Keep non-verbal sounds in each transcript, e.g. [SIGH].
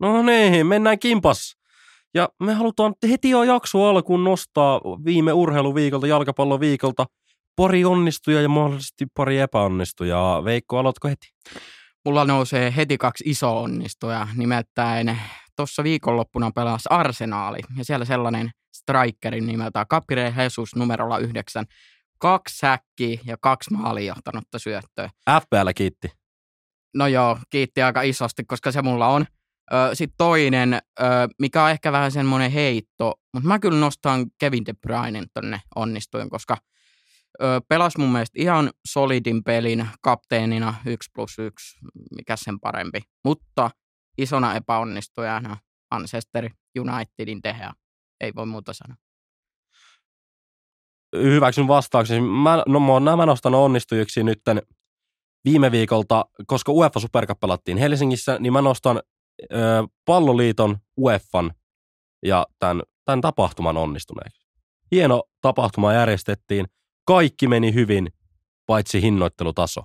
No niin, mennään kimpas. Ja me halutaan heti jo jakso alkuun nostaa viime urheiluviikolta, jalkapalloviikolta pari onnistuja ja mahdollisesti pari epäonnistujaa. Veikko, aloitko heti? Mulla nousee heti kaksi iso onnistuja, nimittäin tuossa viikonloppuna pelasi Arsenaali ja siellä sellainen strikerin nimeltä Capire Jesus numerolla yhdeksän. Kaksi säkkiä ja kaksi maaliin johtanutta syöttöä. FPL kiitti. No joo, kiitti aika isosti, koska se mulla on. Sitten toinen, mikä on ehkä vähän semmoinen heitto, mutta mä kyllä nostan Kevin De Bruynen tonne onnistuin, koska pelas mun mielestä ihan solidin pelin kapteenina 1 plus 1, mikä sen parempi. Mutta isona epäonnistujana Manchester Unitedin tehdä. Ei voi muuta sanoa. Hyväksyn vastauksen. Mä, no, nämä nostan onnistujiksi nytten viime viikolta, koska UEFA Supercup pelattiin Helsingissä, niin mä nostan ö, palloliiton, UEFan ja tämän, tämän tapahtuman onnistuneeksi. Hieno tapahtuma järjestettiin. Kaikki meni hyvin, paitsi hinnoittelutaso.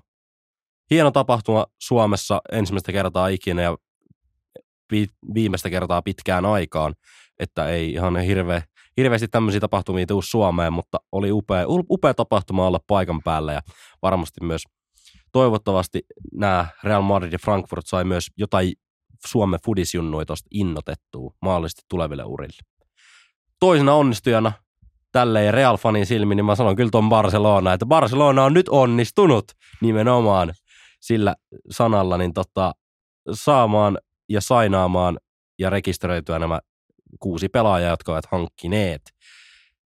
Hieno tapahtuma Suomessa ensimmäistä kertaa ikinä ja viimeistä kertaa pitkään aikaan, että ei ihan hirveä, hirveästi tämmöisiä tapahtumia tuu Suomeen, mutta oli upea, upea tapahtuma olla paikan päällä ja varmasti myös toivottavasti nämä Real Madrid ja Frankfurt sai myös jotain Suomen fudisjunnuja tuosta innotettua mahdollisesti tuleville urille. Toisena onnistujana tälleen Real-fanin silmin, niin mä sanon kyllä tuon Barcelona, että Barcelona on nyt onnistunut nimenomaan sillä sanalla niin tota, saamaan ja sainaamaan ja rekisteröityä nämä kuusi pelaajaa, jotka ovat hankkineet.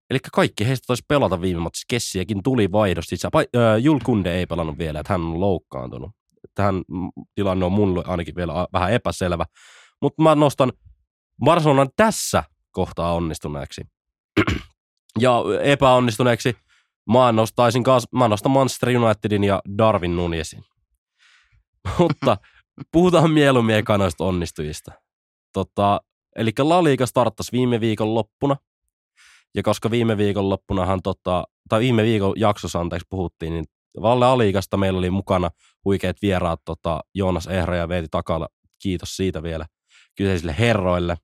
Eli kaikki heistä taisi pelata viime matsissa. Kessiäkin tuli vaihdosta sisään. Äh, Jul Kunde ei pelannut vielä, että hän on loukkaantunut. Tähän tilanne on mulle ainakin vielä vähän epäselvä. Mutta mä nostan Barcelonan tässä kohtaa onnistuneeksi. [CLEARS THROAT] ja epäonnistuneeksi mä nostaisin kanssa, mä nostan Manchester Unitedin ja Darwin Nunesin. [LAUGHS] Mutta puhutaan mieluummin ekanoista onnistujista. Tota, eli La Liga starttasi viime viikon loppuna. Ja koska viime viikon loppunahan, tota, tai viime viikon jaksossa anteeksi puhuttiin, niin Valle Aliikasta meillä oli mukana huikeat vieraat tota, Joonas Ehra ja Veeti Takala. Kiitos siitä vielä kyseisille herroille.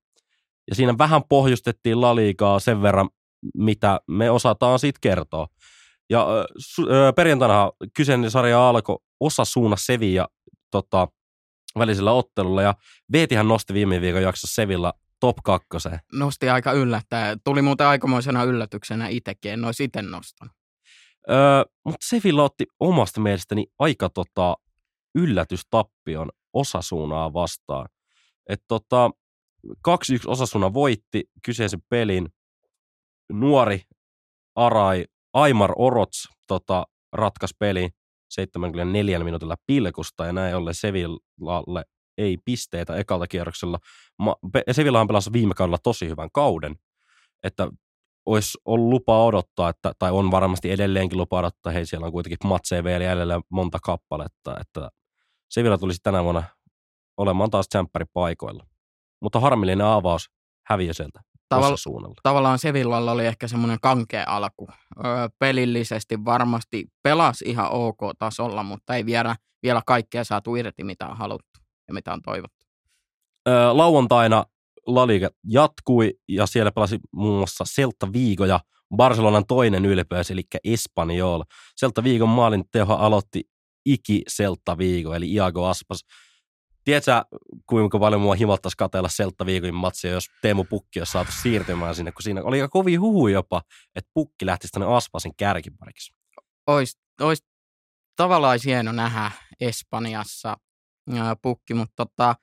Ja siinä vähän pohjustettiin Laliikaa sen verran, mitä me osataan siitä kertoa. Ja äh, perjantaina kyseinen sarja alkoi osa suuna Sevilla tota, välisellä ottelulla ja Veetihän nosti viime viikon jaksossa Sevilla top kakkoseen. Nosti aika yllättäen. Tuli muuten aikamoisena yllätyksenä itsekin, en olisi itse nostanut. Öö, mutta Sevilla otti omasta mielestäni aika tota, yllätystappion osasuunaa vastaan. Et tota, 2-1 osasuna voitti kyseisen pelin. Nuori Arai, Aimar Orots tota, ratkaisi pelin 74 minuutilla pilkusta ja näin ollen Sevillalle ei pisteitä ekalta kierroksella. Sevillahan pelasi viime kaudella tosi hyvän kauden, että olisi ollut lupa odottaa, että, tai on varmasti edelleenkin lupa odottaa, hei siellä on kuitenkin matseja vielä jäljellä monta kappaletta, että Sevilla tulisi tänä vuonna olemaan taas paikoilla. Mutta harmillinen avaus häviö sieltä Taval- suunnalla. Tavallaan Sevillalla oli ehkä semmoinen kankea alku. Öö, pelillisesti varmasti pelasi ihan ok tasolla, mutta ei vielä, vielä kaikkea saatu irti, mitä on haluttu ja mitä on toivottu. Öö, lauantaina La Liga jatkui ja siellä pelasi muun muassa Celta Vigo ja Barcelonan toinen ylpeys, eli Espanyol. Celta Vigon maalin teho aloitti Iki Celta Vigo, eli Iago Aspas. Tiedätkö, kuinka paljon mua himattaisi katella Celta Vigon matsia, jos Teemu Pukki olisi saatu siirtymään sinne, kun siinä oli aika kovin huhu jopa, että Pukki lähtisi tänne Aspasin kärkipariksi. Ois, ois tavallaan hieno nähdä Espanjassa Pukki, mutta tota,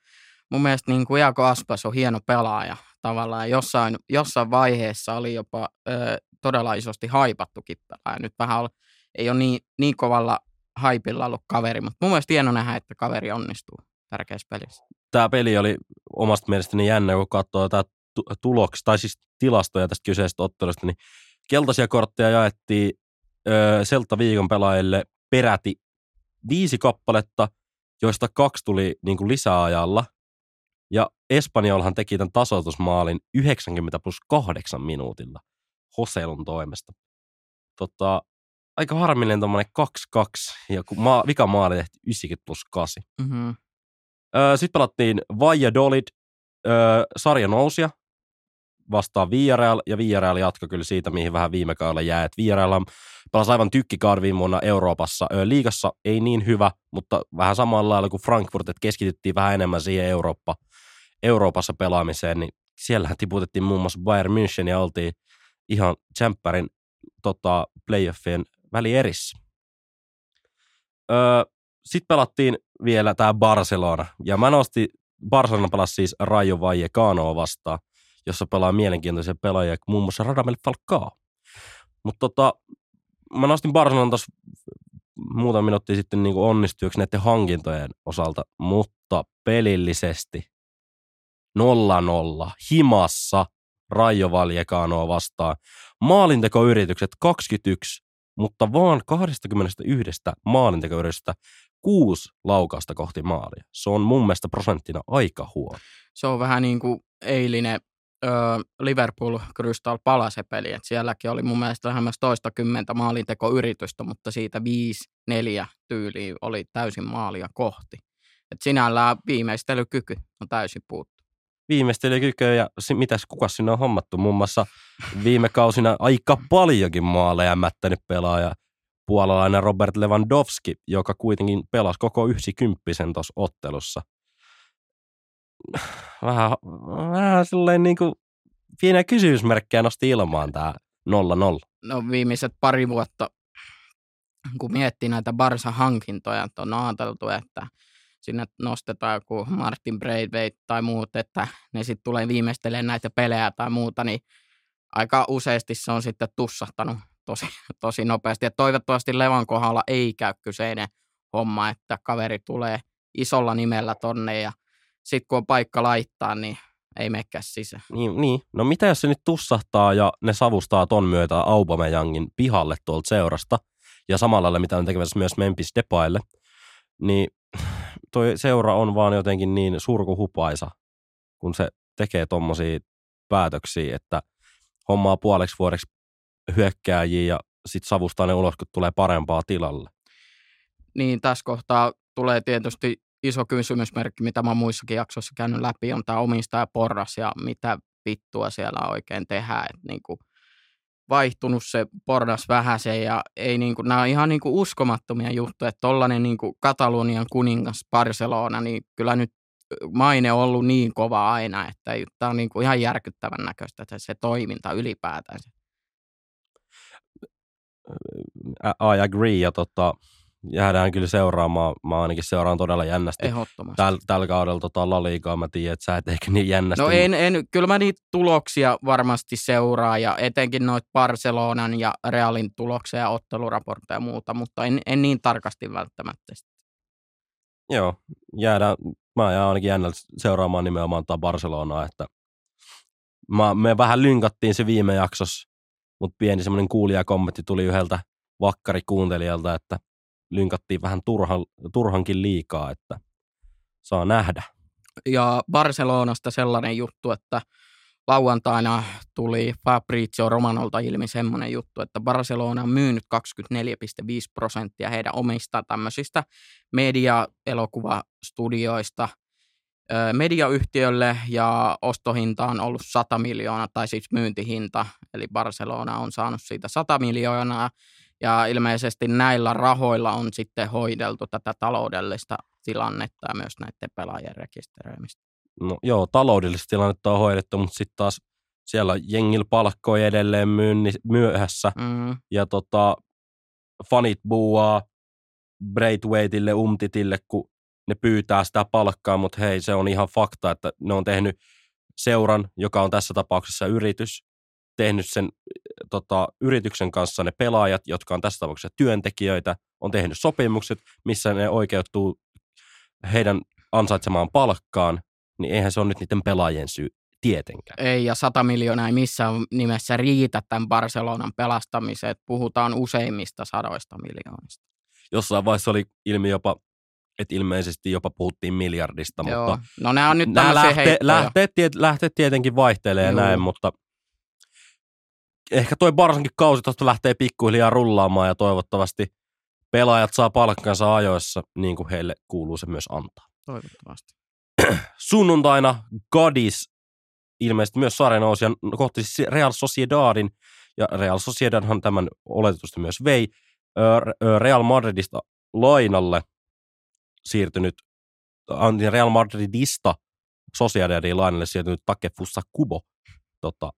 mun mielestä niin kuin Iago Aspas on hieno pelaaja tavallaan. Jossain, jossain vaiheessa oli jopa ö, todella isosti haipattukin pelaaja. Nyt vähän ole, ei ole niin, niin kovalla haipilla ollut kaveri, mutta mun mielestä hieno nähdä, että kaveri onnistuu tärkeässä pelissä. Tämä peli oli omasta mielestäni jännä, kun katsoo tätä tuloksi, tai siis tilastoja tästä kyseisestä ottelusta, niin keltaisia kortteja jaettiin ö, Selta viikon pelaajille peräti viisi kappaletta, joista kaksi tuli niin kuin lisäajalla – ja Espanjolhan teki tämän tasoitusmaalin 90 plus 8 minuutilla Hoselun toimesta. Tota, aika harmillinen tuommoinen 2-2, ja maa, vika maali tehti 90 plus 8. Mm-hmm. Öö, Sitten pelattiin Valladolid öö, sarja nousia vastaan Villarreal, ja Villarreal jatkoi kyllä siitä, mihin vähän viime kaudella jäi. Et Villarreal pelasi aivan tykkikauden viime vuonna Euroopassa. Öö, liigassa ei niin hyvä, mutta vähän samalla lailla kuin Frankfurt, että keskityttiin vähän enemmän siihen Eurooppa, Euroopassa pelaamiseen, niin siellähän tiputettiin muun muassa Bayern München ja oltiin ihan tsemppärin tota, playoffien välierissä. Öö, Sitten pelattiin vielä tämä Barcelona, ja mä nostin, Barcelona pelasi siis Rayo Vallecanoa vastaan, jossa pelaa mielenkiintoisia pelaajia, muun muassa Radamel Falcao. Mutta tota, mä nostin Barcelonan tuossa muutama minuuttia sitten niin onnistujaksi näiden hankintojen osalta, mutta pelillisesti 0-0 himassa Rajo Valjekanoa vastaan. Maalintekoyritykset 21, mutta vaan 21 maalintekoyrityksestä kuusi laukausta kohti maalia. Se on mun mielestä prosenttina aika huono. Se on vähän niin kuin eilinen Liverpool Crystal Palace peli, että sielläkin oli mun mielestä lähemmäs toista kymmentä maalintekoyritystä, mutta siitä viisi, neljä tyyliä oli täysin maalia kohti. Et sinällään viimeistelykyky on täysin puuttu. Viimeistelykyky ja si- mitäs kuka sinne on hommattu? Muun muassa viime kausina aika paljonkin maaleja mättänyt pelaaja puolalainen Robert Lewandowski, joka kuitenkin pelasi koko yksi kymppisen tuossa ottelussa. Vähän, vähän silleen niin kuin pieniä kysymysmerkkejä nosti ilmaan tämä 0-0. No viimeiset pari vuotta, kun miettii näitä Barsa-hankintoja, on ajateltu, että sinne nostetaan joku Martin Braithwaite tai muut, että ne sitten tulee viimeistelemään näitä pelejä tai muuta, niin aika useasti se on sitten tussahtanut tosi, [LAUGHS] tosi nopeasti. Ja toivottavasti Levan kohdalla ei käy kyseinen homma, että kaveri tulee isolla nimellä tonne ja sitten kun on paikka laittaa, niin ei mekään sisään. Niin, niin. No mitä jos se nyt tussahtaa ja ne savustaa ton myötä Aubameyangin pihalle tuolta seurasta ja samalla mitä on tekemässä myös Memphis Depaille, niin toi seura on vaan jotenkin niin surkuhupaisa, kun se tekee tommosia päätöksiä, että hommaa puoleksi vuodeksi hyökkääjiä ja sit savustaa ne ulos, kun tulee parempaa tilalle. Niin tässä kohtaa tulee tietysti iso kysymysmerkki, mitä mä muissakin jaksoissa käynyt läpi, on tämä omistajaporras ja mitä vittua siellä oikein tehdään. Et niinku vaihtunut se porras vähäsen ja ei niinku, nämä on ihan niinku uskomattomia juttuja, että tollainen niinku Katalonian kuningas Barcelona, niin kyllä nyt maine on ollut niin kova aina, että tämä on niinku ihan järkyttävän näköistä että se toiminta ylipäätään. I agree ja tota, jäädään kyllä seuraamaan. Mä ainakin seuraan todella jännästi. Ehdottomasti. Tällä täl kaudella tota La Ligaa mä tiedän, että sä et ehkä niin jännästi. No en, en, kyllä mä niitä tuloksia varmasti seuraa ja etenkin noita Barcelonan ja Realin tuloksia ja otteluraportteja ja muuta, mutta en, en niin tarkasti välttämättä. Joo, jäädään, mä jään ainakin jännällä seuraamaan nimenomaan tätä Barcelonaa, että mä, me vähän lynkattiin se viime jaksossa, mutta pieni semmoinen kuulijakommentti tuli yhdeltä vakkarikuuntelijalta, että lynkattiin vähän turhan, turhankin liikaa, että saa nähdä. Ja Barcelonasta sellainen juttu, että lauantaina tuli Fabrizio Romanolta ilmi semmoinen juttu, että Barcelona on myynyt 24,5 prosenttia heidän omista tämmöisistä media-elokuvastudioista mediayhtiölle ja ostohinta on ollut 100 miljoonaa, tai siis myyntihinta, eli Barcelona on saanut siitä 100 miljoonaa, ja ilmeisesti näillä rahoilla on sitten hoideltu tätä taloudellista tilannetta ja myös näiden pelaajien rekisteröimistä. No joo, taloudellista tilannetta on hoidettu, mutta sitten taas siellä jengil palkkoi edelleen myynni, myöhässä. Mm. Ja tota, fanit buuaa Braithwaiteille, Umtitille, kun ne pyytää sitä palkkaa, mutta hei, se on ihan fakta, että ne on tehnyt seuran, joka on tässä tapauksessa yritys, tehnyt sen tota, yrityksen kanssa ne pelaajat, jotka on tässä tapauksessa työntekijöitä, on tehnyt sopimukset, missä ne oikeuttuu heidän ansaitsemaan palkkaan, niin eihän se ole nyt niiden pelaajien syy tietenkään. Ei, ja 100 miljoonaa ei missään nimessä riitä tämän Barcelonan pelastamiseen. Puhutaan useimmista sadoista miljoonista. Jossain vaiheessa oli ilmi jopa, että ilmeisesti jopa puhuttiin miljardista, Joo. mutta No nämä on nyt nämä lähte, lähteet, tiet, lähteet tietenkin vaihtelee Joo. näin, mutta ehkä toi Barsankin kausi tuosta lähtee pikkuhiljaa rullaamaan ja toivottavasti pelaajat saa palkkansa ajoissa, niin kuin heille kuuluu se myös antaa. Toivottavasti. [CLEARS THROAT] sunnuntaina Gadis ilmeisesti myös sarja nousi ja kohti siis Real Sociedadin, ja Real Sociedadhan tämän oletetusti myös vei, Real Madridista lainalle siirtynyt, Real Madridista Sociedadin lainalle siirtynyt Takefussa Kubo tota,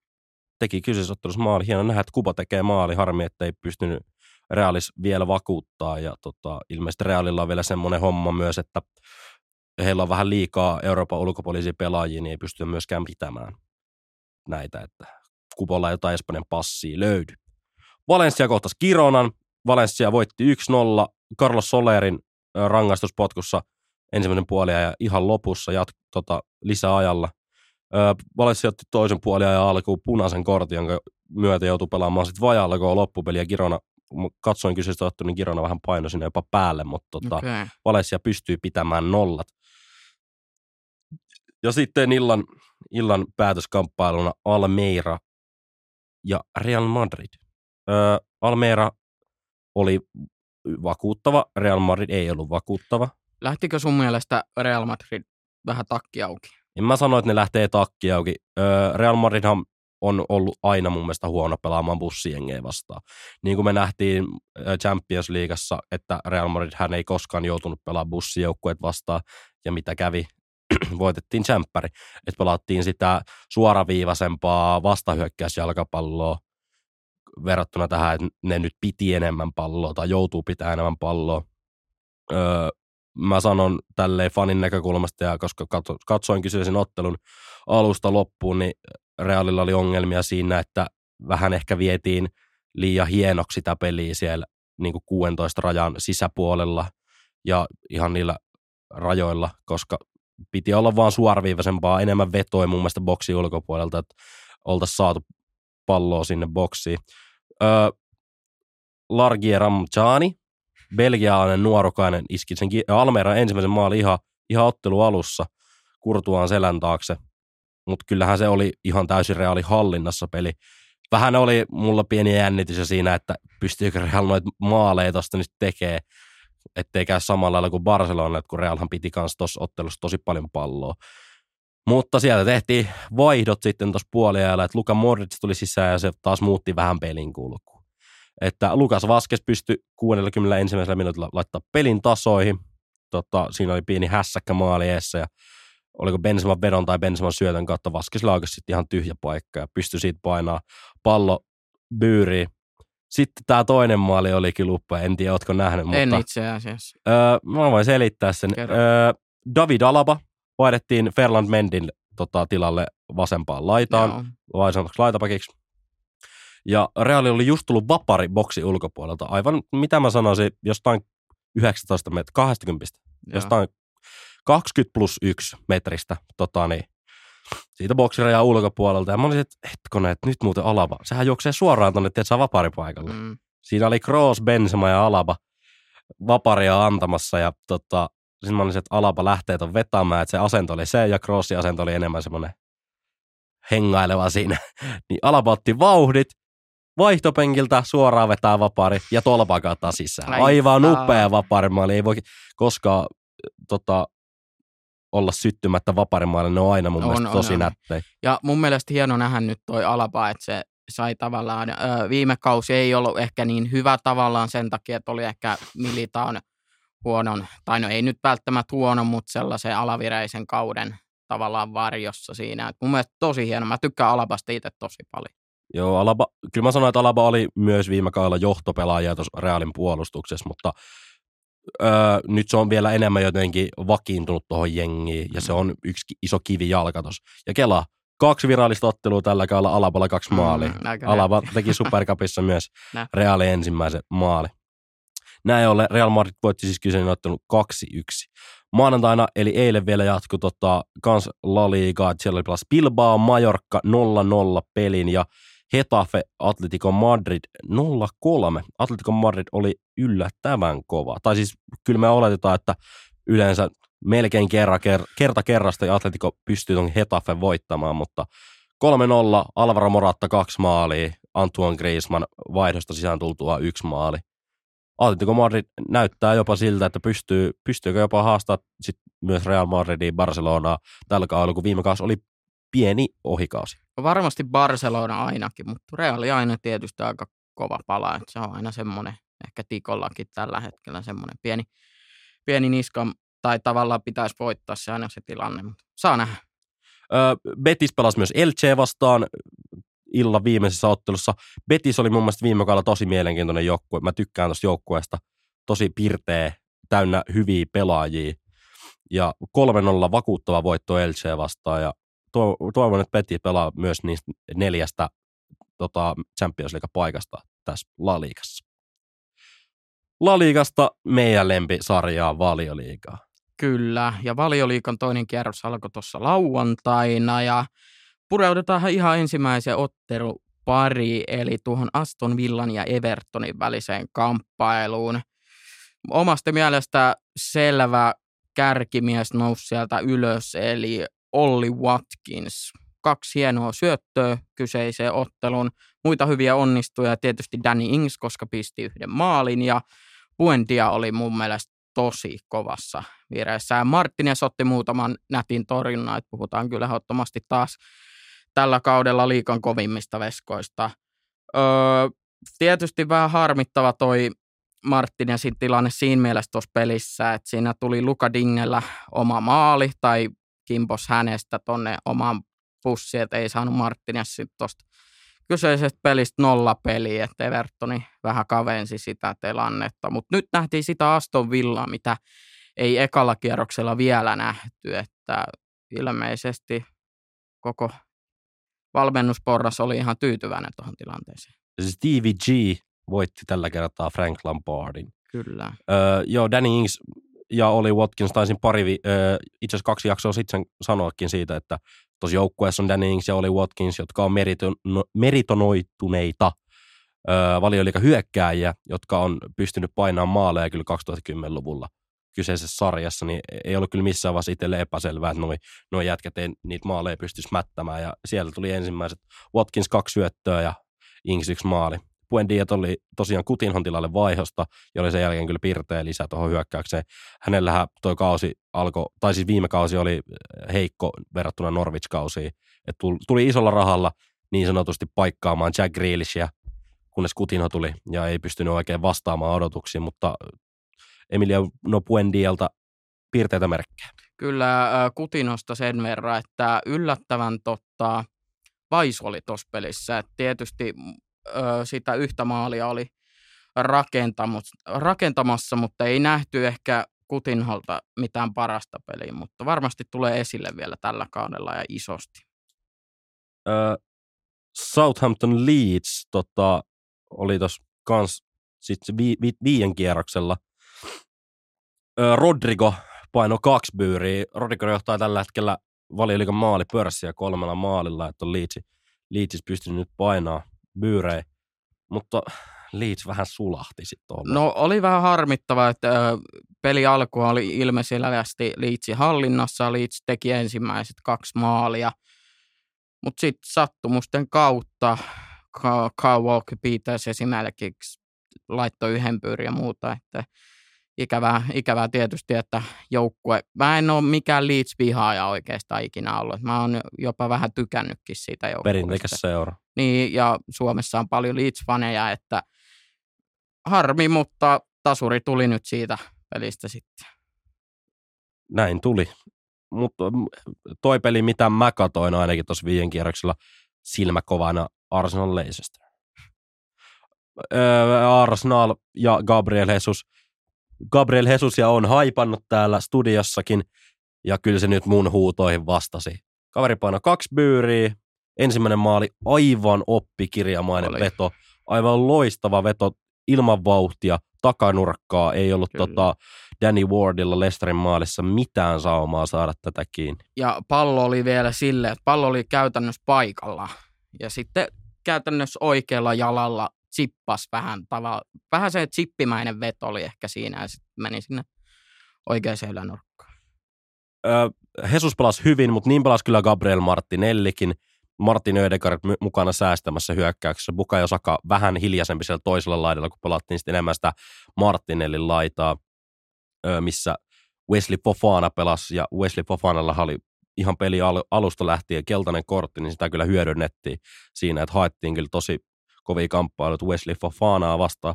teki kyseisessä ottelussa maali. Hieno nähdä, että Kubo tekee maali. Harmi, että ei pystynyt Realis vielä vakuuttaa. Ja tota, ilmeisesti Realilla on vielä semmoinen homma myös, että heillä on vähän liikaa Euroopan ulkopuolisia pelaajia, niin ei pysty myöskään pitämään näitä, että Kupolla ei jotain Espanjan passia löydy. Valencia kohtas Kironan. Valencia voitti 1-0 Carlos Solerin rangaistuspotkussa ensimmäisen puolia ja ihan lopussa jat, tota, lisäajalla. Valencia otti toisen puolia ja alkuun punaisen kortin, jonka myötä joutui pelaamaan sitten vajalla, kun loppupeli ja Kirona katsoin kyseistä ottu, niin Kirona vähän painoi sinne jopa päälle, mutta tota, okay. Valencia pystyy pitämään nollat. Ja sitten illan, illan päätöskamppailuna Almeira ja Real Madrid. Öö, Almeira oli vakuuttava, Real Madrid ei ollut vakuuttava. Lähtikö sun mielestä Real Madrid vähän takki auki? En mä sano, että ne lähtee takki auki. Öö, Real Madridhan on ollut aina mun mielestä huono pelaamaan bussijengejä vastaan. Niin kuin me nähtiin Champions Leagueassa, että Real Madrid hän ei koskaan joutunut pelaamaan bussijoukkueet vastaan, ja mitä kävi, [CLEARS THROAT] voitettiin tsemppäri, että pelattiin sitä suoraviivaisempaa vastahyökkäysjalkapalloa verrattuna tähän, että ne nyt piti enemmän palloa tai joutuu pitää enemmän palloa. Öö, mä sanon tälleen fanin näkökulmasta, ja koska katsoin kyseisen ottelun alusta loppuun, niin Realilla oli ongelmia siinä, että vähän ehkä vietiin liian hienoksi sitä peliä siellä niin kuin 16 rajan sisäpuolella ja ihan niillä rajoilla, koska piti olla vaan suoraviivaisempaa, enemmän vetoa mun mielestä boksi ulkopuolelta, että oltaisiin saatu palloa sinne boksiin. Öö, Largie Ramchani, belgialainen nuorukainen, iski sen Almeeran ensimmäisen maali ihan, ihan ottelu alussa kurtuaan selän taakse, mutta kyllähän se oli ihan täysin reaali hallinnassa peli. Vähän oli mulla pieni jännitys siinä, että pystyykö Real noita maaleja tuosta nyt tekee, ettei käy samalla lailla kuin Barcelona, että kun Realhan piti kanssa tuossa ottelussa tosi paljon palloa. Mutta sieltä tehtiin vaihdot sitten tuossa puoliajalla, että Luka Modric tuli sisään ja se taas muutti vähän pelin kulkuun. Että Lukas Vaskes pystyi 61. minuutilla laittaa pelin tasoihin. Tota, siinä oli pieni hässäkkä maali eessä ja oliko Benzema vedon tai Benzema syötön kautta Vaskesilla oikeasti sitten ihan tyhjä paikka ja pystyi siitä painaa pallo byyriin sitten tämä toinen maali olikin luppa, en tiedä, ootko nähnyt. En mutta, itse asiassa. Öö, mä voin selittää sen. Öö, David Alaba vaihdettiin Ferland Mendin tota, tilalle vasempaan laitaan, vasemmaksi laitapakiksi. Ja Reali oli just tullut vapari boksi ulkopuolelta. Aivan, mitä mä sanoisin, jostain 19 metriä, 20, Joo. jostain 20 plus 1 metristä tota, niin, siitä boksirajan ulkopuolelta. Ja mä olisin, että hetkonen, että nyt muuten Alaba. Sehän juoksee suoraan tuonne, että saa vaparipaikalle. Mm. Siinä oli Kroos, Benzema ja Alaba vaparia antamassa ja tota, sitten mä olisin, että Alaba lähtee ton vetämään, että se asento oli se ja Crossin asento oli enemmän semmoinen hengaileva siinä. [LAUGHS] niin Alaba otti vauhdit, vaihtopenkiltä suoraan vetää vapari ja tolpa kautta sisään. Aivan upea vapari. Mä ei voi koskaan tota, olla syttymättä vaparimaalle, ne on aina mun on, mielestä tosi on, nättejä. Ja mun mielestä hieno nähdä nyt toi Alaba, että se sai tavallaan, ö, viime kausi ei ollut ehkä niin hyvä tavallaan sen takia, että oli ehkä Militaan huonon, tai no ei nyt välttämättä huono, mutta sellaisen alavireisen kauden tavallaan varjossa siinä. Et mun mielestä tosi hieno, mä tykkään Alabasta itse tosi paljon. Joo, Alaba, kyllä mä sanoin, että Alaba oli myös viime kaudella johtopelaaja tuossa Realin puolustuksessa, mutta öö, nyt se on vielä enemmän jotenkin vakiintunut tuohon jengiin, ja se mm. on yksi iso kivi tossa. Ja Kela, kaksi virallista ottelua tällä kaudella, Alaballa kaksi maalia. Mm, Alaba teki Supercupissa myös [LAUGHS] Reali ensimmäisen maali. Näin ollen Real Madrid voitti siis kyseinen ottelu 2-1. Maanantaina, eli eilen vielä jatkui tota, kans La Liga, siellä oli Bilbao, Mallorca 0-0 pelin, ja Hetafe Atletico Madrid 0-3. Atletico Madrid oli yllättävän kova. Tai siis kyllä me oletetaan, että yleensä melkein kerra, ker, kerta kerrasta Atletico pystyy tuon Hetafe voittamaan, mutta 3-0, Alvaro Moratta kaksi maalia, Antoine Griezmann vaihdosta sisään tultua yksi maali. Atletico Madrid näyttää jopa siltä, että pystyy, pystyykö jopa haastaa sit myös Real Madridin Barcelonaa tällä kaudella, kun viime kausi oli pieni ohikausi. Varmasti Barcelona ainakin, mutta Reali aina tietysti aika kova pala. Että se on aina semmoinen, ehkä Tikollakin tällä hetkellä semmoinen pieni, pieni niska, tai tavallaan pitäisi voittaa se aina se tilanne, mutta saa nähdä. Öö, Betis pelasi myös Elche vastaan illan viimeisessä ottelussa. Betis oli mun mielestä viime kaudella tosi mielenkiintoinen joukkue. Mä tykkään tuosta joukkueesta. Tosi pirteä, täynnä hyviä pelaajia. Ja 3-0 vakuuttava voitto Elche vastaan. Ja toivon, että Betis pelaa myös niistä neljästä tota, Champions League-paikasta tässä La Ligassa. La Ligasta meidän lempisarjaa Valioliigaa. Kyllä, ja Valioliikan toinen kierros alkoi tuossa lauantaina, ja pureudutaan ihan ensimmäiseen ottelupari, eli tuohon Aston Villan ja Evertonin väliseen kamppailuun. Omasta mielestä selvä kärkimies nousi sieltä ylös, eli Olli Watkins. Kaksi hienoa syöttöä kyseiseen ottelun. Muita hyviä onnistuja tietysti Danny Ings, koska pisti yhden maalin, ja Buendia oli mun mielestä tosi kovassa vireessä. Ja Martinez otti muutaman nätin torjunnan, että puhutaan kyllä ehdottomasti taas tällä kaudella liikan kovimmista veskoista. Öö, tietysti vähän harmittava toi Martinezin tilanne siinä mielessä tuossa pelissä, että siinä tuli Luka Dingellä oma maali tai kimpos hänestä tonne omaan pussiin, että ei saanut Martinez sitten tuosta kyseisestä pelistä nolla peliä, että Evertoni vähän kavensi sitä tilannetta. Mutta nyt nähtiin sitä Aston Villaa, mitä ei ekalla kierroksella vielä nähty, että ilmeisesti koko valmennusporras oli ihan tyytyväinen tuohon tilanteeseen. Stevie G voitti tällä kertaa Frank Lampardin. Kyllä. Öö, joo, Danny Ings ja oli Watkins, taisin pari, itse asiassa kaksi jaksoa sitten sanoakin siitä, että tosi joukkueessa on Danny Ings ja oli Watkins, jotka on merito, no, meritonoituneita valioliika hyökkääjiä, jotka on pystynyt painamaan maaleja kyllä 2010-luvulla kyseisessä sarjassa, niin ei ollut kyllä missään vaiheessa itselle epäselvää, että noi jätkät ei niitä maaleja pystyisi mättämään. Ja siellä tuli ensimmäiset Watkins kaksi syöttöä ja Ings yksi maali. Buendiat oli tosiaan Kutinhon tilalle vaihosta, ja oli sen jälkeen kyllä pirteä lisää tuohon hyökkäykseen. Hänellähän toi kausi alkoi, tai siis viime kausi oli heikko verrattuna Norwich-kausiin. Et tuli isolla rahalla niin sanotusti paikkaamaan Jack Grealishia, kunnes Kutinho tuli ja ei pystynyt oikein vastaamaan odotuksiin, mutta Emilia Nopuendielta piirteitä merkkejä. Kyllä äh, Kutinosta sen verran, että yllättävän totta, Vais oli tuossa pelissä. Et tietysti äh, sitä yhtä maalia oli rakentamassa, mutta ei nähty ehkä Kutinholta mitään parasta peliä, mutta varmasti tulee esille vielä tällä kaudella ja isosti. Ö, Southampton Leeds tota, oli tuossa kans sit vi, vi, viien kierroksella – Rodrigo paino kaksi byyriä. Rodrigo johtaa tällä hetkellä valioliikan maalipörssiä kolmella maalilla, että on Leeds, Leeds pystynyt nyt painaa byyrejä. Mutta Leeds vähän sulahti sitten No oli vähän harmittava, että peli alku oli ilmeisesti Leedsin hallinnassa. Leeds teki ensimmäiset kaksi maalia. Mutta sitten sattumusten kautta Carl Walker Peters esimerkiksi laittoi yhden pyyrin ja muuta, että ikävää, ikävää tietysti, että joukkue, mä en ole mikään Leeds-vihaaja oikeastaan ikinä ollut. Mä oon jopa vähän tykännytkin siitä joukkueesta. Perinteikäs seura. Niin, ja Suomessa on paljon Leeds-faneja, että harmi, mutta tasuri tuli nyt siitä pelistä sitten. Näin tuli. Mutta toi peli, mitä mä katoin ainakin tuossa viien kierroksella silmäkovana Arsenal Leicester. Öö, Arsenal ja Gabriel Jesus – Gabriel Hesusia on haipannut täällä studiossakin, ja kyllä se nyt mun huutoihin vastasi. Kaveri paino kaksi byyriä, ensimmäinen maali aivan oppikirjamainen Oli. veto, aivan loistava veto ilman vauhtia, takanurkkaa, ei ollut tota Danny Wardilla Lesterin maalissa mitään saumaa saada tätä kiinni. Ja pallo oli vielä silleen, että pallo oli käytännössä paikalla. Ja sitten käytännössä oikealla jalalla chippas vähän tavalla, vähän se chippimäinen veto oli ehkä siinä ja sitten meni sinne oikeaan ylänurkkaan. Öö, Jesus pelasi hyvin, mutta niin pelasi kyllä Gabriel Martinellikin. Martin Ödegaard mukana säästämässä hyökkäyksessä. Bukayo Saka vähän hiljaisempi siellä toisella laidalla, kun pelattiin sitten enemmän sitä Martinellin laitaa, missä Wesley Fofana pelasi, ja Wesley Fofanalla oli ihan peli alusta lähtien keltainen kortti, niin sitä kyllä hyödynnettiin siinä, että haettiin kyllä tosi kovia kamppailuja Wesley Fofanaa vastaan.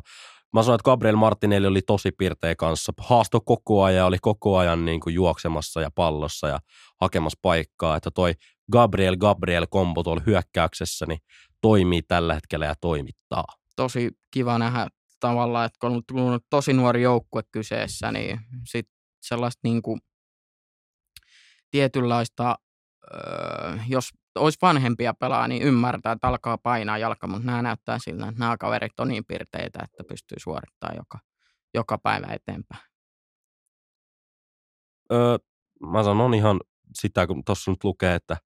Mä sanoin, että Gabriel Martinelli oli tosi pirteä kanssa. Haasto koko ajan, oli koko ajan niin kuin juoksemassa ja pallossa ja hakemassa paikkaa. Että toi Gabriel Gabriel kombo tuolla hyökkäyksessä niin toimii tällä hetkellä ja toimittaa. Tosi kiva nähdä tavallaan, että kun on tosi nuori joukkue kyseessä, niin sit sellaista niin kuin tietynlaista, öö, jos olisi vanhempia pelaa, niin ymmärtää, että alkaa painaa jalka, mutta nämä näyttää siltä, että nämä kaverit on niin pirteitä, että pystyy suorittamaan joka, joka päivä eteenpäin. Öö, mä sanon ihan sitä, kun tuossa nyt lukee, että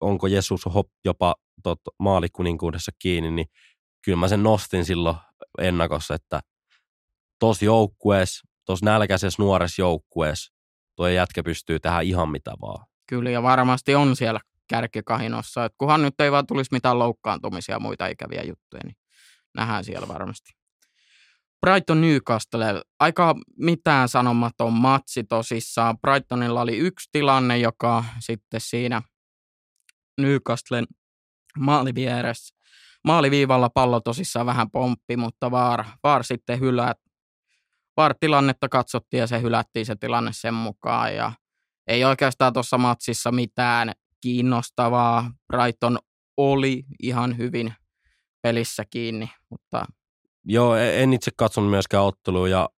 onko Jeesus hop jopa tot, maalikuninkuudessa kiinni, niin kyllä mä sen nostin silloin ennakossa, että tuossa joukkueessa, tuossa nälkäisessä nuoressa joukkueessa, tuo jätkä pystyy tehdä ihan mitä vaan. Kyllä, ja varmasti on siellä kärkikahinossa. Et kunhan nyt ei vaan tulisi mitään loukkaantumisia ja muita ikäviä juttuja, niin nähdään siellä varmasti. Brighton Newcastle, aika mitään sanomaton matsi tosissaan. Brightonilla oli yksi tilanne, joka sitten siinä Newcastlen maalivieressä, maaliviivalla pallo tosissaan vähän pomppi, mutta VAR, VAR sitten hylää. VAR-tilannetta katsottiin ja se hylättiin se tilanne sen mukaan ja ei oikeastaan tuossa matsissa mitään kiinnostavaa. Brighton oli ihan hyvin pelissä kiinni, mutta... Joo, e- en itse katsonut myöskään ottelua ja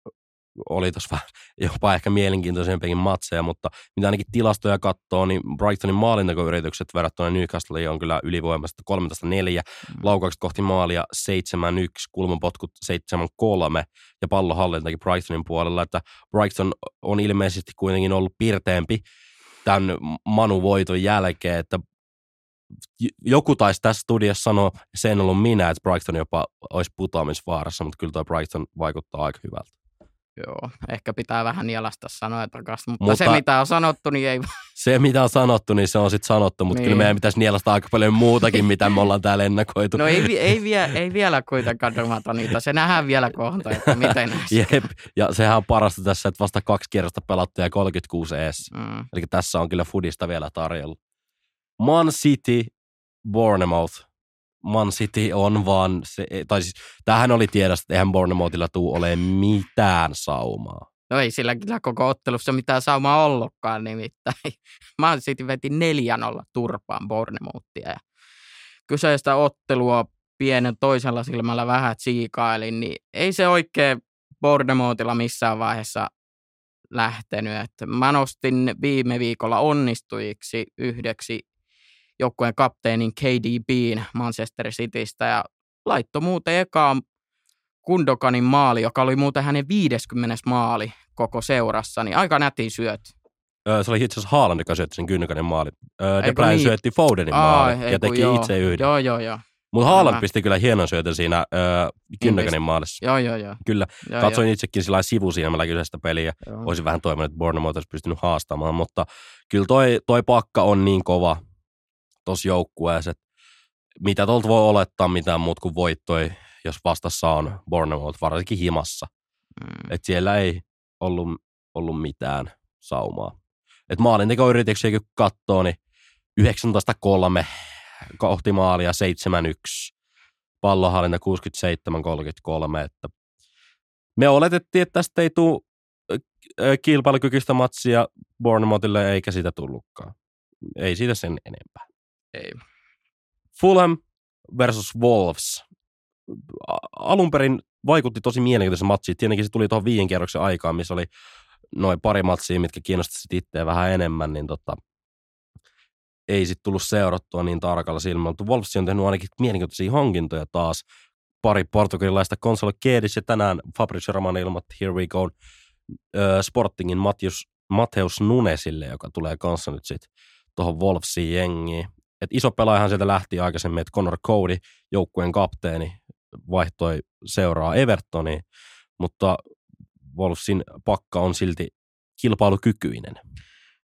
oli tuossa vähän [LAUGHS] jopa ehkä mielenkiintoisempikin matseja, mutta mitä ainakin tilastoja katsoo, niin Brightonin maalintakoyritykset verrattuna Newcastle on kyllä ylivoimasta 13-4, mm. laukaukset kohti maalia 7-1, kulmapotkut 7-3 ja pallohallintakin Brightonin puolella, että Brighton on ilmeisesti kuitenkin ollut pirteempi tämän Manu voiton jälkeen, että joku taisi tässä studiossa sanoa, se en ollut minä, että Brighton jopa olisi putoamisvaarassa, mutta kyllä tuo Brighton vaikuttaa aika hyvältä. Joo, ehkä pitää vähän nielasta sanoa takaisin, mutta, mutta, se mitä on sanottu, niin ei... Se mitä on sanottu, niin se on sitten sanottu, mutta niin. kyllä meidän pitäisi nielasta aika paljon muutakin, mitä me ollaan täällä ennakoitu. No ei, ei, vie, ei vielä kuitenkaan domata niitä, se nähdään vielä kohta, että miten [LAUGHS] Jep. Ja sehän on parasta tässä, että vasta kaksi kierrosta pelattu ja 36 ees. Mm. Eli tässä on kyllä Fudista vielä tarjolla. Man City, Bournemouth. Man City on vaan, se, tai siis tämähän oli tiedosta, että eihän Bournemouthilla tule ole mitään saumaa. No ei sillä kyllä koko ottelussa mitään saumaa ollutkaan nimittäin. [LAUGHS] Man City veti 4-0 turpaan Bournemouthia ja kyseistä ottelua pienen toisella silmällä vähän siikailin, niin ei se oikein Bournemouthilla missään vaiheessa lähtenyt. Mä nostin viime viikolla onnistujiksi yhdeksi joukkueen kapteenin KDBin Manchester Citystä ja laittoi muuten ekaan Kundokanin maali, joka oli muuten hänen 50. maali koko seurassa, niin aika nätin syöt. Öö, se oli itse asiassa Haaland, joka syötti sen Kynnykanin maali. Öö, De Bruyne niin? syötti Fodenin Aa, maali ja teki joo. itse yhden. Joo, joo, joo. Mutta Haaland pisti kyllä hienon syötön siinä öö, maalissa. Joo, joo, joo. Kyllä. Joo, Katsoin joo. itsekin sillä sivusilmällä kyseistä peliä. Joo. Olisin vähän toivonut, että Bournemouth olisi pystynyt haastamaan, mutta kyllä toi, toi pakka on niin kova, tuossa joukkueessa, mitä tuolta voi olettaa mitään muut kuin voittoi, jos vastassa on Bournemouth, varsinkin himassa. Mm. Että siellä ei ollut, ollut mitään saumaa. Että maalintekoyrityksiä kun katsoo, niin 19-3 kohti maalia 7-1, pallohallinta 67-33, että me oletettiin, että tästä ei tule kilpailukykyistä matsia Bournemouthille, eikä sitä tullutkaan. Ei siitä sen enempää. Ei. Fulham versus Wolves. Alun perin vaikutti tosi mielenkiintoisen matsi. Tietenkin se tuli tuohon viien kierroksen aikaan, missä oli noin pari matsia, mitkä kiinnostaisivat itseä vähän enemmän, niin tota, ei sitten tullut seurattua niin tarkalla silmällä. Mutta Wolves on tehnyt ainakin mielenkiintoisia hankintoja taas. Pari portugalilaista Gonzalo Kedis ja tänään Fabrizio Romano ilmoitti Here We Go Sportingin Mattheus, Mateus Nunesille, joka tulee kanssa nyt sitten tuohon Wolvesiin jengiin et iso pelaajahan sieltä lähti aikaisemmin, että Connor Cody, joukkueen kapteeni, vaihtoi seuraa Evertoniin, mutta Wolvesin pakka on silti kilpailukykyinen.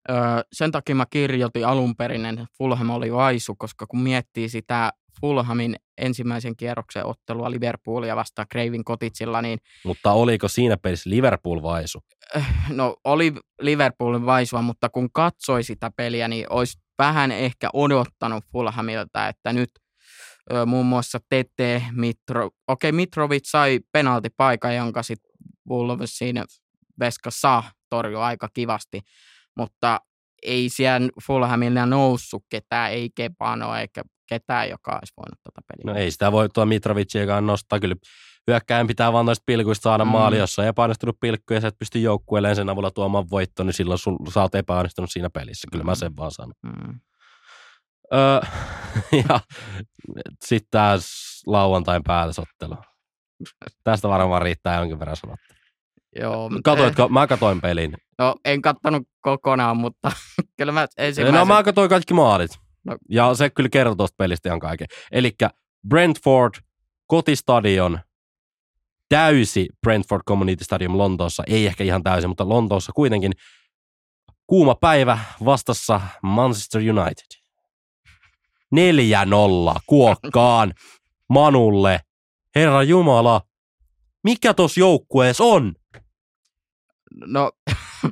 Öö, sen takia mä kirjoitin alun perin, että Fulham oli vaisu, koska kun miettii sitä Fulhamin ensimmäisen kierroksen ottelua Liverpoolia vastaan Kreivin kotitsilla, niin Mutta oliko siinä pelissä Liverpool vaisu? no oli Liverpoolin vaisua, mutta kun katsoi sitä peliä, niin olisi vähän ehkä odottanut Fulhamilta, että nyt ö, muun muassa Tete, Mitro, okei okay, Mitrovic sai penaltipaikan, jonka sitten Wolves siinä Veska saa torjua aika kivasti, mutta ei siellä Fulhamilla noussut ketään, ei Kepano eikä ketään, joka olisi voinut tuota peliä. No ei sitä voi tuo Mitrovitsiakaan nostaa. Kyllä hyökkäin pitää vaan noista pilkuista saada mm. maali. Jos on epäonnistunut pilkku ja sä et pysty joukkueelleen sen avulla tuomaan voittoon, niin silloin sul, sä oot epäonnistunut siinä pelissä. Kyllä mm. mä sen vaan sanon. Mm. Öö, [LAUGHS] ja sitten taas lauantain päällisottelu. Tästä varmaan riittää jonkin verran sanottu. Joo, Katoitko? Mä katoin pelin. No en kattonut kokonaan, mutta [LAUGHS] kyllä mä ensimmäisen... No mä katoin kaikki maalit. No. Ja se kyllä kertoo tuosta pelistä ihan kaiken. Eli Brentford, kotistadion, täysi Brentford Community Stadium Lontoossa, ei ehkä ihan täysi, mutta Lontoossa kuitenkin kuuma päivä vastassa Manchester United. 4-0 kuokkaan Manulle. Herra Jumala, mikä tos joukkueessa on? No, [LAUGHS]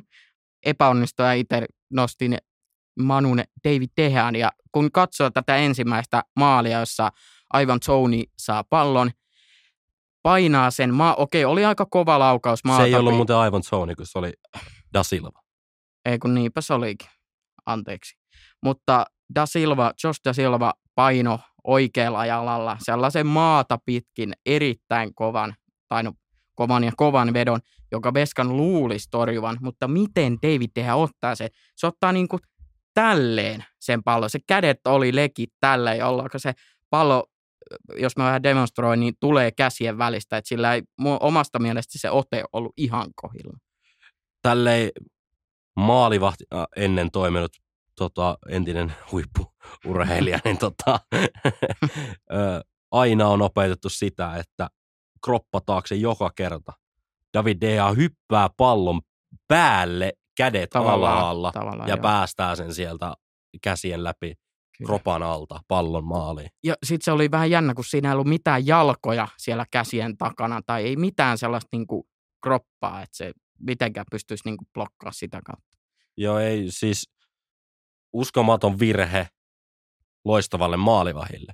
epäonnistuja itse nostin Manun David Tehan, ja kun katsoo tätä ensimmäistä maalia, jossa aivan Tony saa pallon, painaa sen maa, okei, oli aika kova laukaus maalta. Se ei ollut muuten aivan Tony, kun se oli Da Silva. Ei kun niinpä se olikin, anteeksi. Mutta Da Silva, Josh Da Silva paino oikealla jalalla sellaisen maata pitkin erittäin kovan, tai no, kovan ja kovan vedon, joka Veskan luulisi torjuvan, mutta miten David Deha ottaa se? Se ottaa niin kuin tälleen sen pallon. Se kädet oli lekit tälleen, jolloin se pallo, jos mä vähän demonstroin, niin tulee käsien välistä. Että sillä ei omasta mielestä se ote ollut ihan kohilla. Tälleen maalivahti ennen toiminut tota, entinen huippuurheilija, niin tota, [LAUGHS] aina on opetettu sitä, että kroppa taakse joka kerta. David Dea hyppää pallon päälle kädet tavallaan, alhaalla tavallaan, ja joo. päästää sen sieltä käsien läpi Kyllä. kropan alta pallon maaliin. Ja sitten se oli vähän jännä, kun siinä ei ollut mitään jalkoja siellä käsien takana tai ei mitään sellaista niinku kroppaa, että se mitenkään pystyisi niinku blokkaa sitä kautta. Joo, ei siis uskomaton virhe loistavalle maalivahille.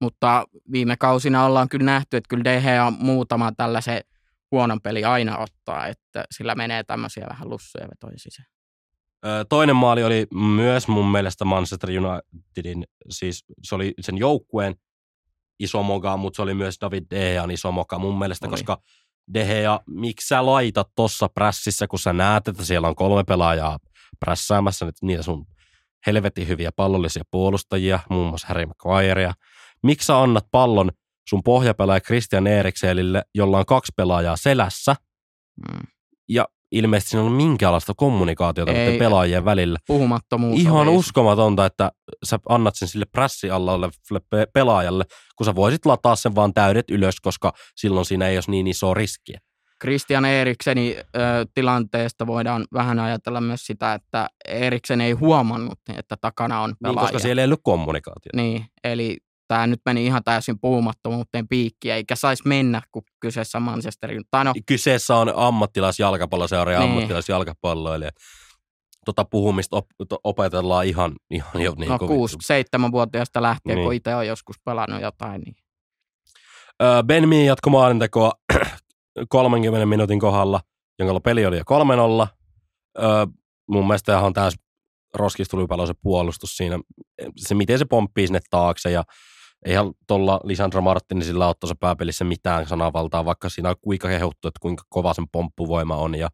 Mutta viime kausina ollaan kyllä nähty, että kyllä DH on muutama tällaisen huonon peli aina ottaa, että sillä menee tämmöisiä vähän lussuja vetoja sisään. Toinen maali oli myös mun mielestä Manchester Unitedin, siis se oli sen joukkueen iso moka, mutta se oli myös David Dehean iso moka mun mielestä, oli. koska Dehea, miksi sä laitat tossa prässissä, kun sä näet, että siellä on kolme pelaajaa prässäämässä, että niitä sun helvetin hyviä pallollisia puolustajia, muun muassa Harry Maguirea. Miksi sä annat pallon sun pohjapelaaja Christian Erikselille, jolla on kaksi pelaajaa selässä, mm. ja ilmeisesti siinä on minkäänlaista kommunikaatiota Ei, pelaajien välillä. Puhumattomuus. Ihan uskomatonta, että sä annat sen sille pressi alla olevalle pelaajalle, kun sä voisit lataa sen vaan täydet ylös, koska silloin siinä ei olisi niin iso riskiä. Christian Erikseni ö, tilanteesta voidaan vähän ajatella myös sitä, että Eriksen ei huomannut, että takana on pelaaja. Niin, koska siellä ei ollut kommunikaatio. Niin, eli tämä nyt meni ihan täysin puhumattomuuteen piikkiä, eikä saisi mennä, kun kyseessä on Manchesterin. Tai no, kyseessä on ammattilaisjalkapalloseura ja niin. ammattilaisjalkapalloilija. Tota puhumista op- opetellaan ihan, ihan jo niin No 6-7-vuotiaasta lähtien, niin. kun itse on joskus pelannut jotain. Niin. Öö, ben Mee jatko maalintekoa [CLEARS THROAT] 30 minuutin kohdalla, jonka peli oli jo 3-0. Öö, mun mielestä on täys roskistulipalo se puolustus siinä, se miten se pomppii sinne taakse ja eihän tuolla Lisandro Martinisilla ole tuossa pääpelissä mitään sanavaltaa, vaikka siinä on kuinka kehuttu, että kuinka kova sen pomppuvoima on ja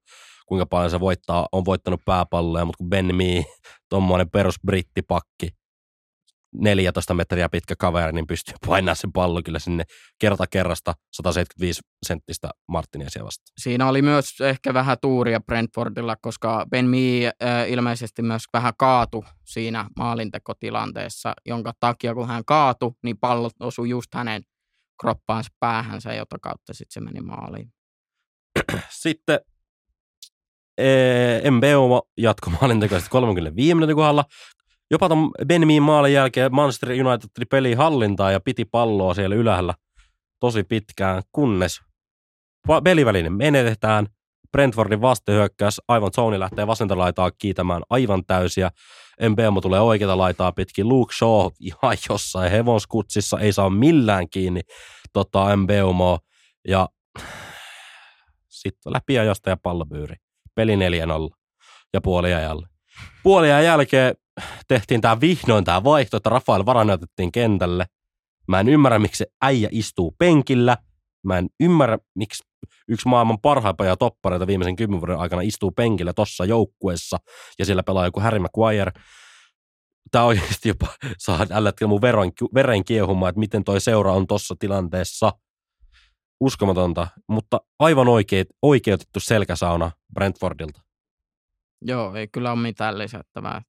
kuinka paljon se voittaa, on voittanut pääpalloja, mutta kun Ben Mee, tuommoinen perus brittipakki, 14 metriä pitkä kaveri, niin pystyy [LAUGHS] painamaan sen pallon kyllä sinne kerta kerrasta 175 senttistä Martinesia vastaan. Siinä oli myös ehkä vähän tuuria Brentfordilla, koska Ben Mee äh, ilmeisesti myös vähän kaatu siinä maalintekotilanteessa, jonka takia kun hän kaatu, niin pallo osui just hänen kroppaansa päähänsä, jota kautta sitten se meni maaliin. [CLEARS THROAT] Sitten ee, MBO jatko maalintekoisesti 35 minuutin kohdalla. Jopa ton Benmin maalin jälkeen Manchester United tuli peli hallintaa ja piti palloa siellä ylhäällä tosi pitkään, kunnes pelivälinen menetetään. Brentfordin vastahyökkäys, aivan Zoni lähtee vasenta laitaa kiitämään aivan täysiä. MBM tulee oikeita laitaa pitkin. Luke Shaw ihan jossain hevonskutsissa, ei saa millään kiinni tota MBMO. Ja sitten läpi ajasta ja pallopyyri. Peli 4-0 ja puoliajalle. Puoliajan jälkeen tehtiin tämä vihdoin tämä vaihto, että Rafael Varane otettiin kentälle. Mä en ymmärrä, miksi se äijä istuu penkillä. Mä en ymmärrä, miksi yksi maailman parhaimpia toppareita viimeisen kymmenen vuoden aikana istuu penkillä tossa joukkuessa ja siellä pelaa joku Harry Maguire. Tämä oikeasti jopa saa tällä hetkellä mun veren, veren kiehumaan, että miten toi seura on tossa tilanteessa. Uskomatonta, mutta aivan oikeet, oikeutettu selkäsauna Brentfordilta. Joo, ei kyllä ole mitään lisättävää.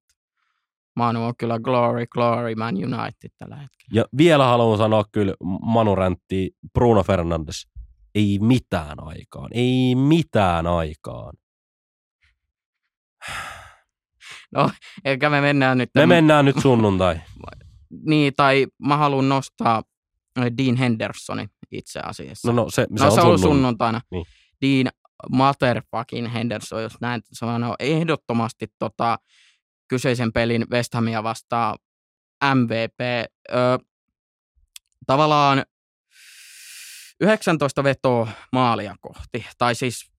Manu on kyllä glory, glory Man United tällä hetkellä. Ja vielä haluan sanoa kyllä Manu räntti Bruno Fernandes. Ei mitään aikaan. Ei mitään aikaan. [SIGHS] No, eikä me mennään nyt. Me mennään nyt sunnuntai. [LAUGHS] Niin, tai mä haluan nostaa Dean Hendersonin itse asiassa. No, no se, se, no, on, se on sunnuntaina. Niin. Dean motherfucking Henderson, jos näin sanoo, ehdottomasti tota, kyseisen pelin West Hamia vastaan MVP. Ö, tavallaan 19 vetoa maalia kohti, tai siis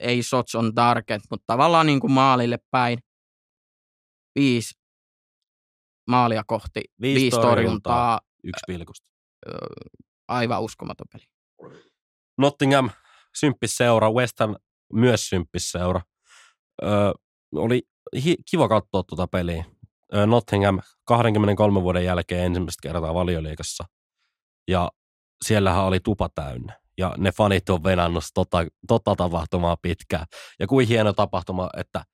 ei shots on target, mutta tavallaan niin kuin maalille päin. Viisi maalia kohti, viisi, viisi torjuntaa. Yksi pilkusta. Aivan uskomaton peli. Nottingham, symppis seura, West Ham myös symppis seura. Öö, oli hi- kiva katsoa tuota peliä. Öö, Nottingham 23 vuoden jälkeen ensimmäistä kertaa valioliikassa. Ja siellähän oli tupa täynnä. Ja ne fanit on venannut tota, tota tapahtumaa pitkään. Ja kuin hieno tapahtuma, että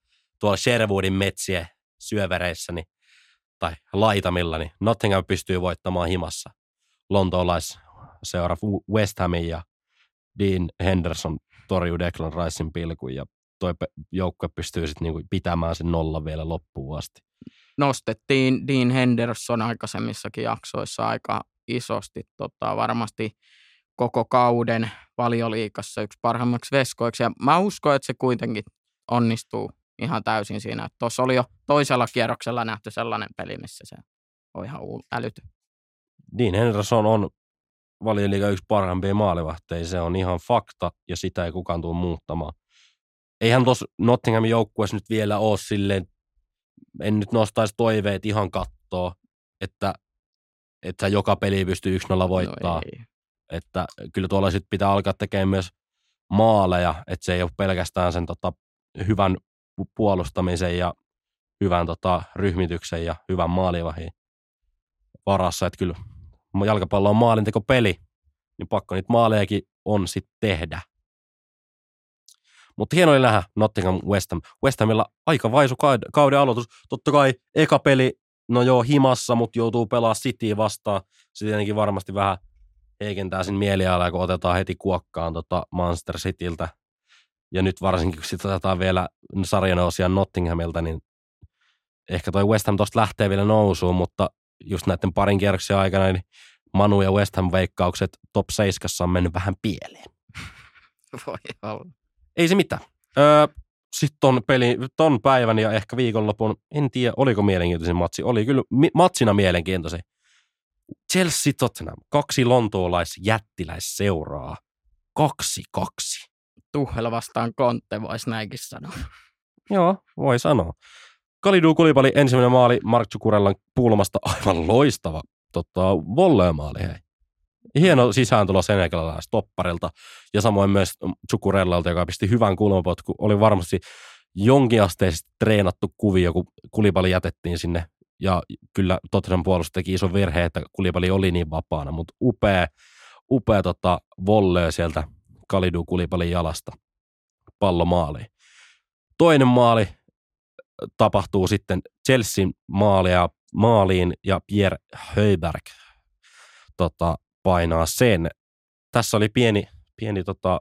tuolla Sherwoodin metsien syövereissä niin, tai laitamilla, niin Nottingham pystyy voittamaan himassa lontoolaisseura West Hamin ja Dean Henderson torjuu Declan Ricein pilkun ja toi joukkue pystyy sitten niinku pitämään sen nolla vielä loppuun asti. Nostettiin Dean Henderson aikaisemmissakin jaksoissa aika isosti tota, varmasti koko kauden valioliikassa yksi parhaimmaksi veskoiksi. Ja mä uskon, että se kuitenkin onnistuu ihan täysin siinä. Tuossa oli jo toisella kierroksella nähty sellainen peli, missä se on ihan älytön. Dean Henderson on valioliiga yksi parhaimpia maalivahteja. Se on ihan fakta ja sitä ei kukaan tule muuttamaan. Eihän tuossa Nottinghamin joukkueessa nyt vielä ole silleen, en nyt nostaisi toiveet ihan kattoa, että että joka peli pystyy 1-0 voittaa. No että kyllä tuolla sitten pitää alkaa tekemään myös maaleja, että se ei ole pelkästään sen tota, hyvän puolustamisen ja hyvän tota, ryhmityksen ja hyvän maalivahin varassa, että kyllä jalkapallo on maalintekopeli, niin pakko niitä maalejakin on sitten tehdä. Mutta hieno oli nähdä Nottingham West Ham. West Hamilla aika vaisu kauden aloitus. Totta kai eka peli no joo, himassa, mutta joutuu pelaa City vastaan. Se tietenkin varmasti vähän heikentää sen mielialaa, kun otetaan heti kuokkaan tota Manchester Cityltä. Ja nyt varsinkin, kun sitten otetaan vielä sarjanousia Nottinghamilta, niin ehkä toi West Ham tosta lähtee vielä nousuun, mutta just näiden parin kierroksen aikana niin Manu ja West Ham veikkaukset top 7 on mennyt vähän pieleen. [LAUGHS] Voi olla. Ei se mitään. Öö, sitten ton, peli, ton päivän ja ehkä viikonlopun, en tiedä oliko mielenkiintoisin matsi, oli kyllä mi- matsina mielenkiintoisin. Chelsea Tottenham, kaksi lontoolais jättiläisseuraa, kaksi kaksi. Tuhel vastaan Kontte, voisi näinkin sanoa. Joo, voi sanoa. Kalidu Kulipali ensimmäinen maali Mark Chukurellan puulomasta aivan loistava tota, volleymaali, hei hieno sisääntulo senegalalaista topparilta ja samoin myös Chukurellalta, joka pisti hyvän kulmapotku. Oli varmasti jonkinasteisesti treenattu kuvio, kun kulipali jätettiin sinne. Ja kyllä Tottenham puolustus teki iso virhe, että kulipali oli niin vapaana, mutta upea, upea tota, volley sieltä Kalidu kulipalin jalasta pallomaaliin. Toinen maali tapahtuu sitten Chelsean maalia, maaliin ja Pierre Höberg tota, painaa sen. Tässä oli pieni, pieni tota,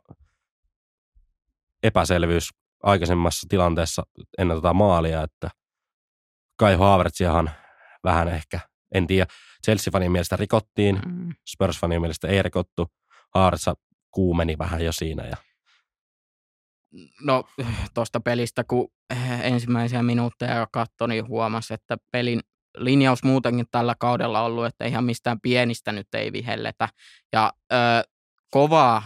epäselvyys aikaisemmassa tilanteessa ennen tätä maalia, että Kai Havertziahan vähän ehkä, en tiedä, Chelsea-fanien mielestä rikottiin, Mm. Spurs-fanien mielestä ei rikottu, Havertz kuumeni vähän jo siinä ja No tuosta pelistä, kun ensimmäisiä minuutteja katsoi, niin huomasi, että pelin linjaus muutenkin tällä kaudella ollut, että ihan mistään pienistä nyt ei vihelletä. Ja ö, kovaa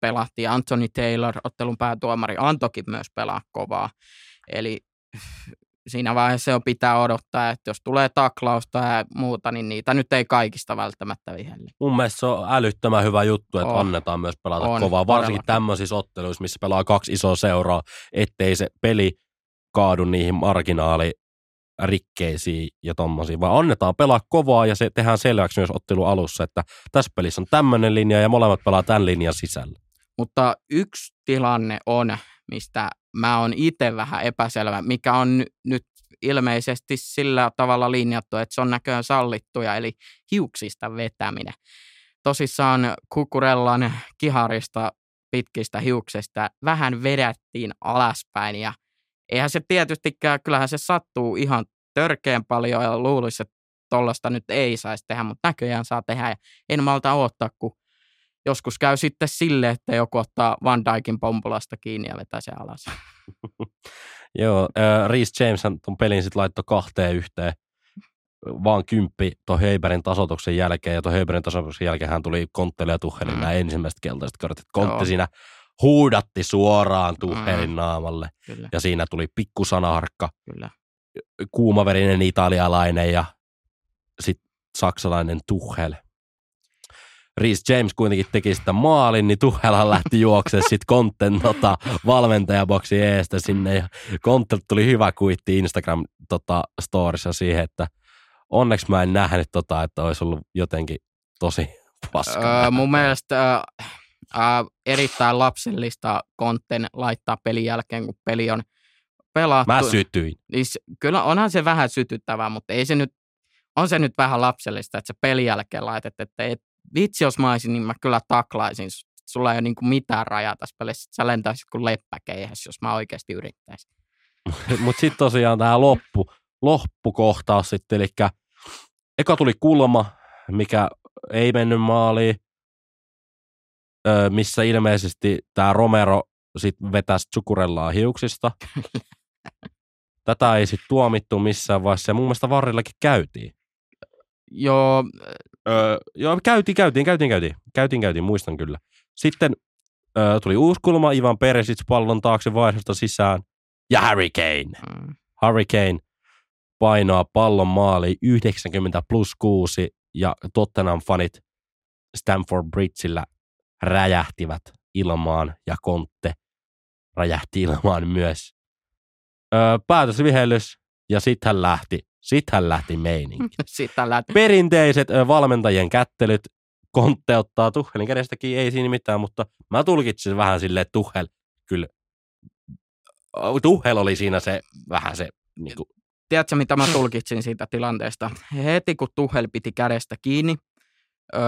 pelattiin. Anthony Taylor, ottelun päätuomari, antokin myös pelaa kovaa. Eli siinä vaiheessa jo pitää odottaa, että jos tulee taklausta ja muuta, niin niitä nyt ei kaikista välttämättä vihelle. mun mielestä se on älyttömän hyvä juttu, että On. annetaan myös pelata On, kovaa, varsinkin tämmöisissä otteluissa, missä pelaa kaksi isoa seuraa, ettei se peli kaadu niihin marginaalirikkeisiin ja tommosiin, vaan annetaan pelaa kovaa ja se tehdään selväksi myös ottelu alussa, että tässä pelissä on tämmöinen linja ja molemmat pelaa tämän linjan sisällä. Mutta yksi tilanne on, mistä mä oon itse vähän epäselvä, mikä on ny- nyt ilmeisesti sillä tavalla linjattu, että se on näköjään sallittuja, eli hiuksista vetäminen. Tosissaan Kukurellan kiharista pitkistä hiuksista vähän vedettiin alaspäin ja eihän se tietystikään, kyllähän se sattuu ihan törkeän paljon ja luulisi, että tollasta nyt ei saisi tehdä, mutta näköjään saa tehdä ja en malta odottaa, kun joskus käy sitten sille, että joku ottaa Van Dijkin pompulasta kiinni ja vetää se alas. [LAUGHS] Joo, äh, Reece James tuon pelin sitten laittoi kahteen yhteen, vaan kymppi tuon Heiberin tasoituksen jälkeen, ja tuon Heiberin tasoituksen jälkeen hän tuli Konttelle ja Tuhelin mm. nämä ensimmäiset keltaiset kortit. Kontti Joo. siinä huudatti suoraan Tuhelin Mm. naamalle, Kyllä, ja siinä tuli pikkusanaharkka, kyllä. kuumaverinen italialainen ja sitten saksalainen Tuhel. Reece James kuitenkin teki sitä maalin, niin Tuhelhan lähti juoksemaan sitten Kontten tota, valmentajaboksin eestä sinne. Ja Kontte tuli hyvä kuitti Instagram tota, storissa siihen, että onneksi mä en nähnyt tota, että olisi ollut jotenkin tosi paskaa. Öö, mun mielestä öö, erittäin lapsellista kontten laittaa pelin jälkeen, kun peli on pelattu. Mä sytyin. Niin kyllä onhan se vähän sytyttävää, mutta ei se nyt, on se nyt vähän lapsellista, että se pelin jälkeen laitet, että et, vitsi jos mä olisin, niin mä kyllä taklaisin. Sulla ei ole niin mitään rajaa tässä pelissä. Sä lentäisit kuin leppäkeihäs, jos mä oikeasti yrittäisin. [LAUGHS] Mutta sitten tosiaan tämä loppu, loppukohtaus sitten, eli eka tuli kulma, mikä ei mennyt maaliin, missä ilmeisesti tämä Romero sitten vetäisi Tsukurellaa hiuksista. Tätä ei sitten tuomittu missään vaiheessa, ja mun mielestä Varrillakin käytiin. Joo, Öö, joo, käytiin, käytiin, käytiin, käytiin, käytiin, käytiin, muistan kyllä. Sitten öö, tuli uusi kulma, Ivan Perisic pallon taakse vaihdosta sisään, ja Harry Kane. mm, Hurricane painoa pallon maali 90 plus 6 ja Tottenham fanit Stamford Bridgeillä räjähtivät ilmaan ja Kontte räjähti ilmaan myös. Öö, päätösvihellys ja sitten hän lähti. Sitten hän lähti meininki. [LAUGHS] sitä lähti. Perinteiset valmentajien kättelyt. Kontte ottaa Tuhelin kädestäkin, ei siinä mitään, mutta mä tulkitsin vähän silleen, että Tuhel kyllä Tuhel oli siinä se vähän se niin kuin, tiedätkö, mitä mä tulkitsin siitä tilanteesta? Heti kun Tuhel piti kädestä kiinni, öö,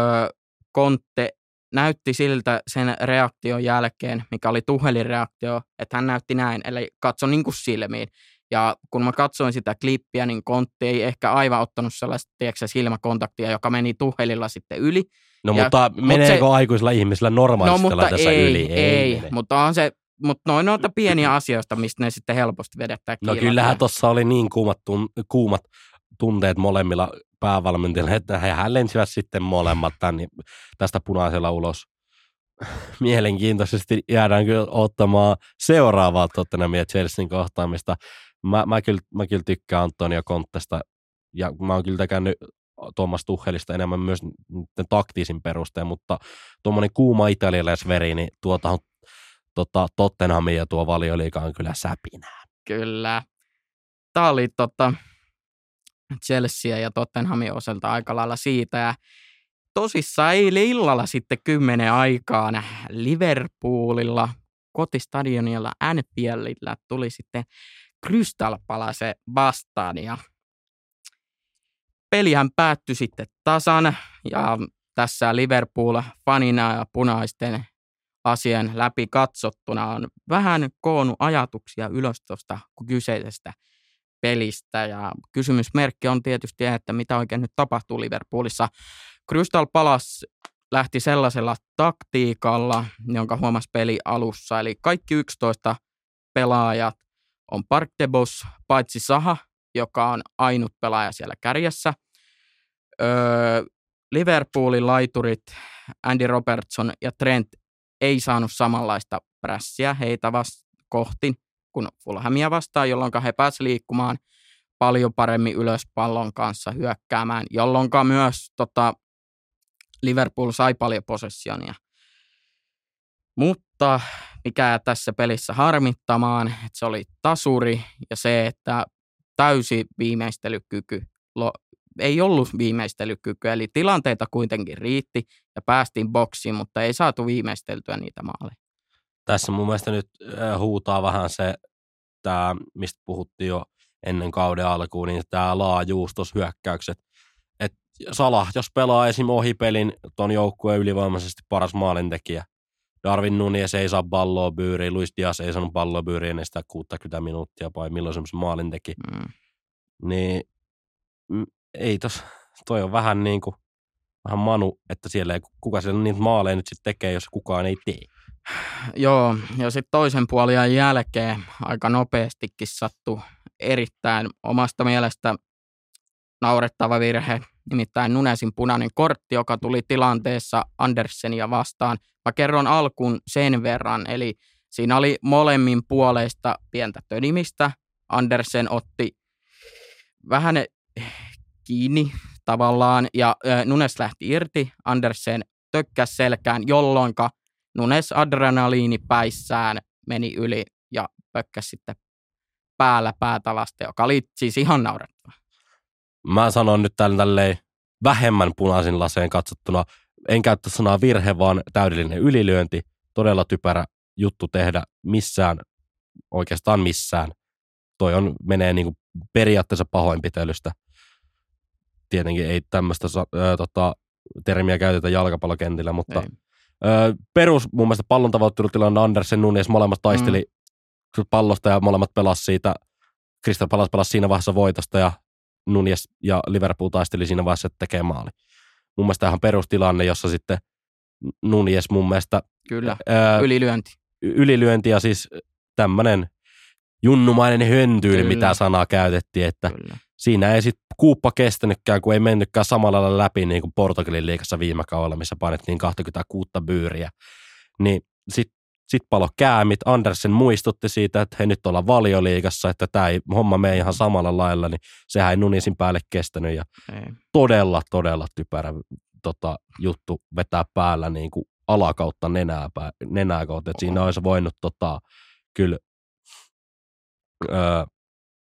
Kontte näytti siltä sen reaktion jälkeen, mikä oli Tuhelin reaktio, että hän näytti näin, eli katso niin kuin silmiin. Ja kun mä katsoin sitä klippiä, niin Kontti ei ehkä aivan ottanut sellaista tiedätkö, silmäkontaktia, joka meni Tuhelilla sitten yli. No Ja- mutta mut meneekö se- aikuisilla ihmisillä No normaalisti mutta tässä ei, yli? ei, mene. mutta on se, mutta noin noita pieniä asioista, mistä ne sitten helposti vedetään No kiinni. kyllähän tuossa oli niin kuumat, tun, kuumat tunteet molemmilla päävalmentajilla, että hän lensivät sitten molemmat tän, tästä punaisella ulos. Mielenkiintoisesti jäädään kyllä ottamaan seuraavaa Tottenhamin ja Chelsean kohtaamista. Mä, mä, kyllä, mä kyllä tykkään Antonio Kontesta ja mä oon kyllä tykännyt Tuomas Tuhelista enemmän myös niiden taktisin perusteen, mutta tuommoinen kuuma italialaisveri, niin tuota on tota, Tottenhamin ja tuo valioliika on kyllä säpinää. Kyllä. Tämä oli tota, Chelsea ja Tottenhamin osalta aika lailla siitä. Ja tosissaan eilen illalla sitten kymmenen aikaan Liverpoolilla kotistadionilla Anfieldillä tuli sitten Crystal Palace vastaan ja pelihän päättyi sitten tasan ja tässä Liverpool fanina ja punaisten lasien läpi katsottuna on vähän koonnut ajatuksia ylös tuosta kyseisestä pelistä. Ja kysymysmerkki on tietysti, että mitä oikein nyt tapahtuu Liverpoolissa. Crystal Palace lähti sellaisella taktiikalla, jonka huomasi peli alussa. Eli kaikki 11 pelaajat on Park paitsi Saha, joka on ainut pelaaja siellä kärjessä. Öö, Liverpoolin laiturit Andy Robertson ja Trent ei saanut samanlaista prässiä heitä vasta kohti kuin Fulhamia vastaan, jolloin he pääsivät liikkumaan paljon paremmin ylös pallon kanssa hyökkäämään, jolloin myös tota, Liverpool sai paljon possessionia. Mutta mikä tässä pelissä harmittamaan, että se oli tasuri ja se, että täysi viimeistelykyky ei ollut viimeistelykykyä, eli tilanteita kuitenkin riitti ja päästiin boksiin, mutta ei saatu viimeisteltyä niitä maaleja. Tässä mun mielestä nyt huutaa vähän se, tämä, mistä puhuttiin jo ennen kauden alkuun, niin tämä laajuus tuossa hyökkäykset. Et Salah, jos pelaa esim. ohipelin ton joukkueen ylivoimaisesti paras maalintekijä, Darwin Nunes ei saa palloa byyriin, Luis Diaz ei saanut palloa byyriin ennen sitä 60 minuuttia, vai milloin semmoisen maalin teki. Mm. Niin ei tos, toi on vähän niin kuin, vähän manu, että siellä ei, kuka siellä niitä maaleja nyt sitten tekee, jos kukaan ei tee. [SIGHS] Joo, ja sitten toisen puolen jälkeen aika nopeastikin sattu erittäin omasta mielestä naurettava virhe, nimittäin Nunesin punainen kortti, joka tuli tilanteessa Andersenia vastaan. Mä kerron alkuun sen verran, eli siinä oli molemmin puoleista pientä tönimistä. Andersen otti vähän kiinni tavallaan, ja Nunes lähti irti, Andersen tökkäs selkään, jolloin Nunes adrenaliini päissään meni yli ja pökkäsi sitten päällä päätä vasta, joka oli siis ihan naurettava. Mä sanon nyt tälle tälleen vähemmän punaisin laseen katsottuna, en käyttä sanaa virhe, vaan täydellinen ylilyönti, todella typerä juttu tehdä missään, oikeastaan missään. Toi on, menee niin kuin periaatteessa pahoinpitelystä tietenkin ei tämmöistä äh, tota, termiä käytetä jalkapallokentillä, mutta äh, perus mun mielestä pallon tavoittelutilanne Andersen Nunes molemmat taisteli mm. pallosta ja molemmat pelasi siitä, Crystal Palace pelasi siinä vaiheessa voitosta ja Nunes ja Liverpool taisteli siinä vaiheessa, että tekee maali. Mun mielestä ihan perustilanne, jossa sitten Nunes mun mielestä... Kyllä, ää, ylilyönti. Ylilyönti ja siis tämmöinen junnumainen höntyyli, Kyllä. mitä sanaa käytettiin, että Kyllä siinä ei sitten kuuppa kestänytkään, kun ei mennytkään samalla lailla läpi niin kuin Portugalin liikassa viime kaudella, missä painettiin 26 byyriä. Niin sitten sit palo käämit. Andersen muistutti siitä, että he nyt ollaan valioliigassa, että tämä ei homma mene ihan samalla lailla, niin sehän ei Nunisin päälle kestänyt. Ja ei. todella, todella typerä tota, juttu vetää päällä niin kuin alakautta nenää, nenää kautta. Että siinä olisi voinut tota, kyllä öö,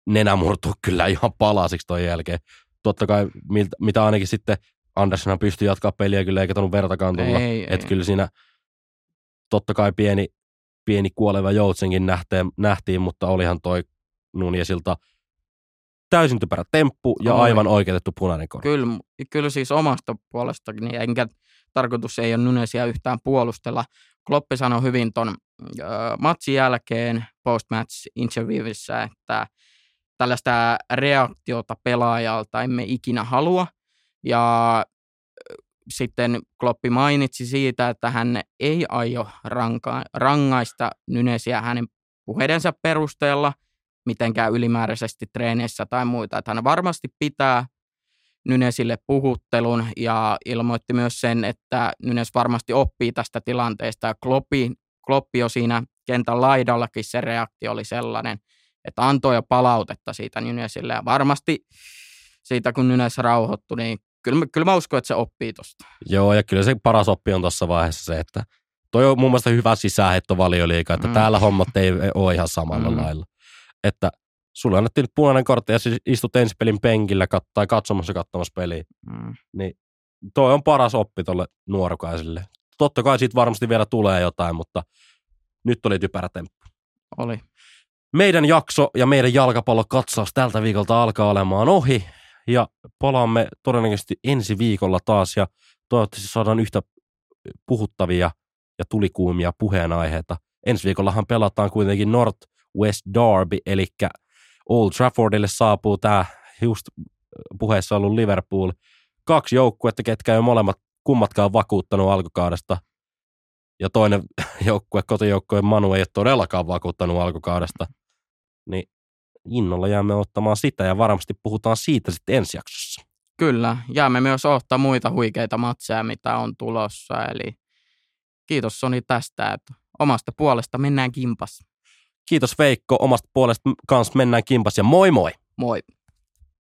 nenä murtuu kyllä ihan palasiksi toi jälkeen. Totta kai, miltä, mitä ainakin sitten Andersson pystyi jatkaa peliä kyllä eikä tuonut vertakaan tulla. Että kyllä siinä totta kai pieni, pieni kuoleva joutsenkin nähtiin, nähtiin, mutta olihan toi Nuniesilta täysin typerä temppu ja Oi. aivan oikeutettu punainen kortti. Kyllä, kyllä siis omasta puolestakin, niin enkä tarkoitus ei ole Nunesia yhtään puolustella. Kloppi sanoi hyvin ton äh, matsin jälkeen post-match interviewissa, että tällaista reaktiota pelaajalta emme ikinä halua. Ja sitten Kloppi mainitsi siitä, että hän ei aio ranka- rangaista Nynesiä hänen puheidensa perusteella, mitenkään ylimääräisesti treeneissä tai muita. Että hän varmasti pitää Nynesille puhuttelun ja ilmoitti myös sen, että Nynes varmasti oppii tästä tilanteesta. Kloppi, Kloppi jo siinä kentän laidallakin se reaktio oli sellainen, että antoi jo palautetta siitä Nynesille ja varmasti siitä kun Nynes rauhoittui, niin kyllä, kyllä mä uskon, että se oppii tuosta. Joo, ja kyllä se paras oppi on tuossa vaiheessa se, että toi on mun mielestä hyvä sisäänheitto valioliikaa, että mm. täällä hommat ei ole ihan samalla mm. lailla. Että sulle annettiin nyt punainen kortti ja siis istut ensi pelin penkillä kat- tai katsomassa katsomassa peliä. Mm. Niin toi on paras oppi tuolle nuorukaiselle. Totta kai siitä varmasti vielä tulee jotain, mutta nyt oli typerä temppu. Oli. Meidän jakso ja meidän jalkapallokatsaus tältä viikolta alkaa olemaan ohi ja palaamme todennäköisesti ensi viikolla taas ja toivottavasti saadaan yhtä puhuttavia ja tulikuumia puheenaiheita. Ensi viikollahan pelataan kuitenkin North West Derby, eli Old Traffordille saapuu tämä just puheessa ollut Liverpool. Kaksi joukkuetta, ketkä ei molemmat kummatkaan vakuuttanut alkukaudesta. Ja toinen [LAUGHS] joukkue, kotijoukkojen Manu ei ole todellakaan vakuuttanut alkukaudesta. Niin innolla jäämme ottamaan sitä ja varmasti puhutaan siitä sitten ensi jaksossa. Kyllä, jäämme myös ottaa muita huikeita matseja, mitä on tulossa. Eli kiitos Soni tästä, että omasta puolesta mennään kimpas. Kiitos Veikko, omasta puolesta kanssa mennään kimpas ja moi moi! Moi!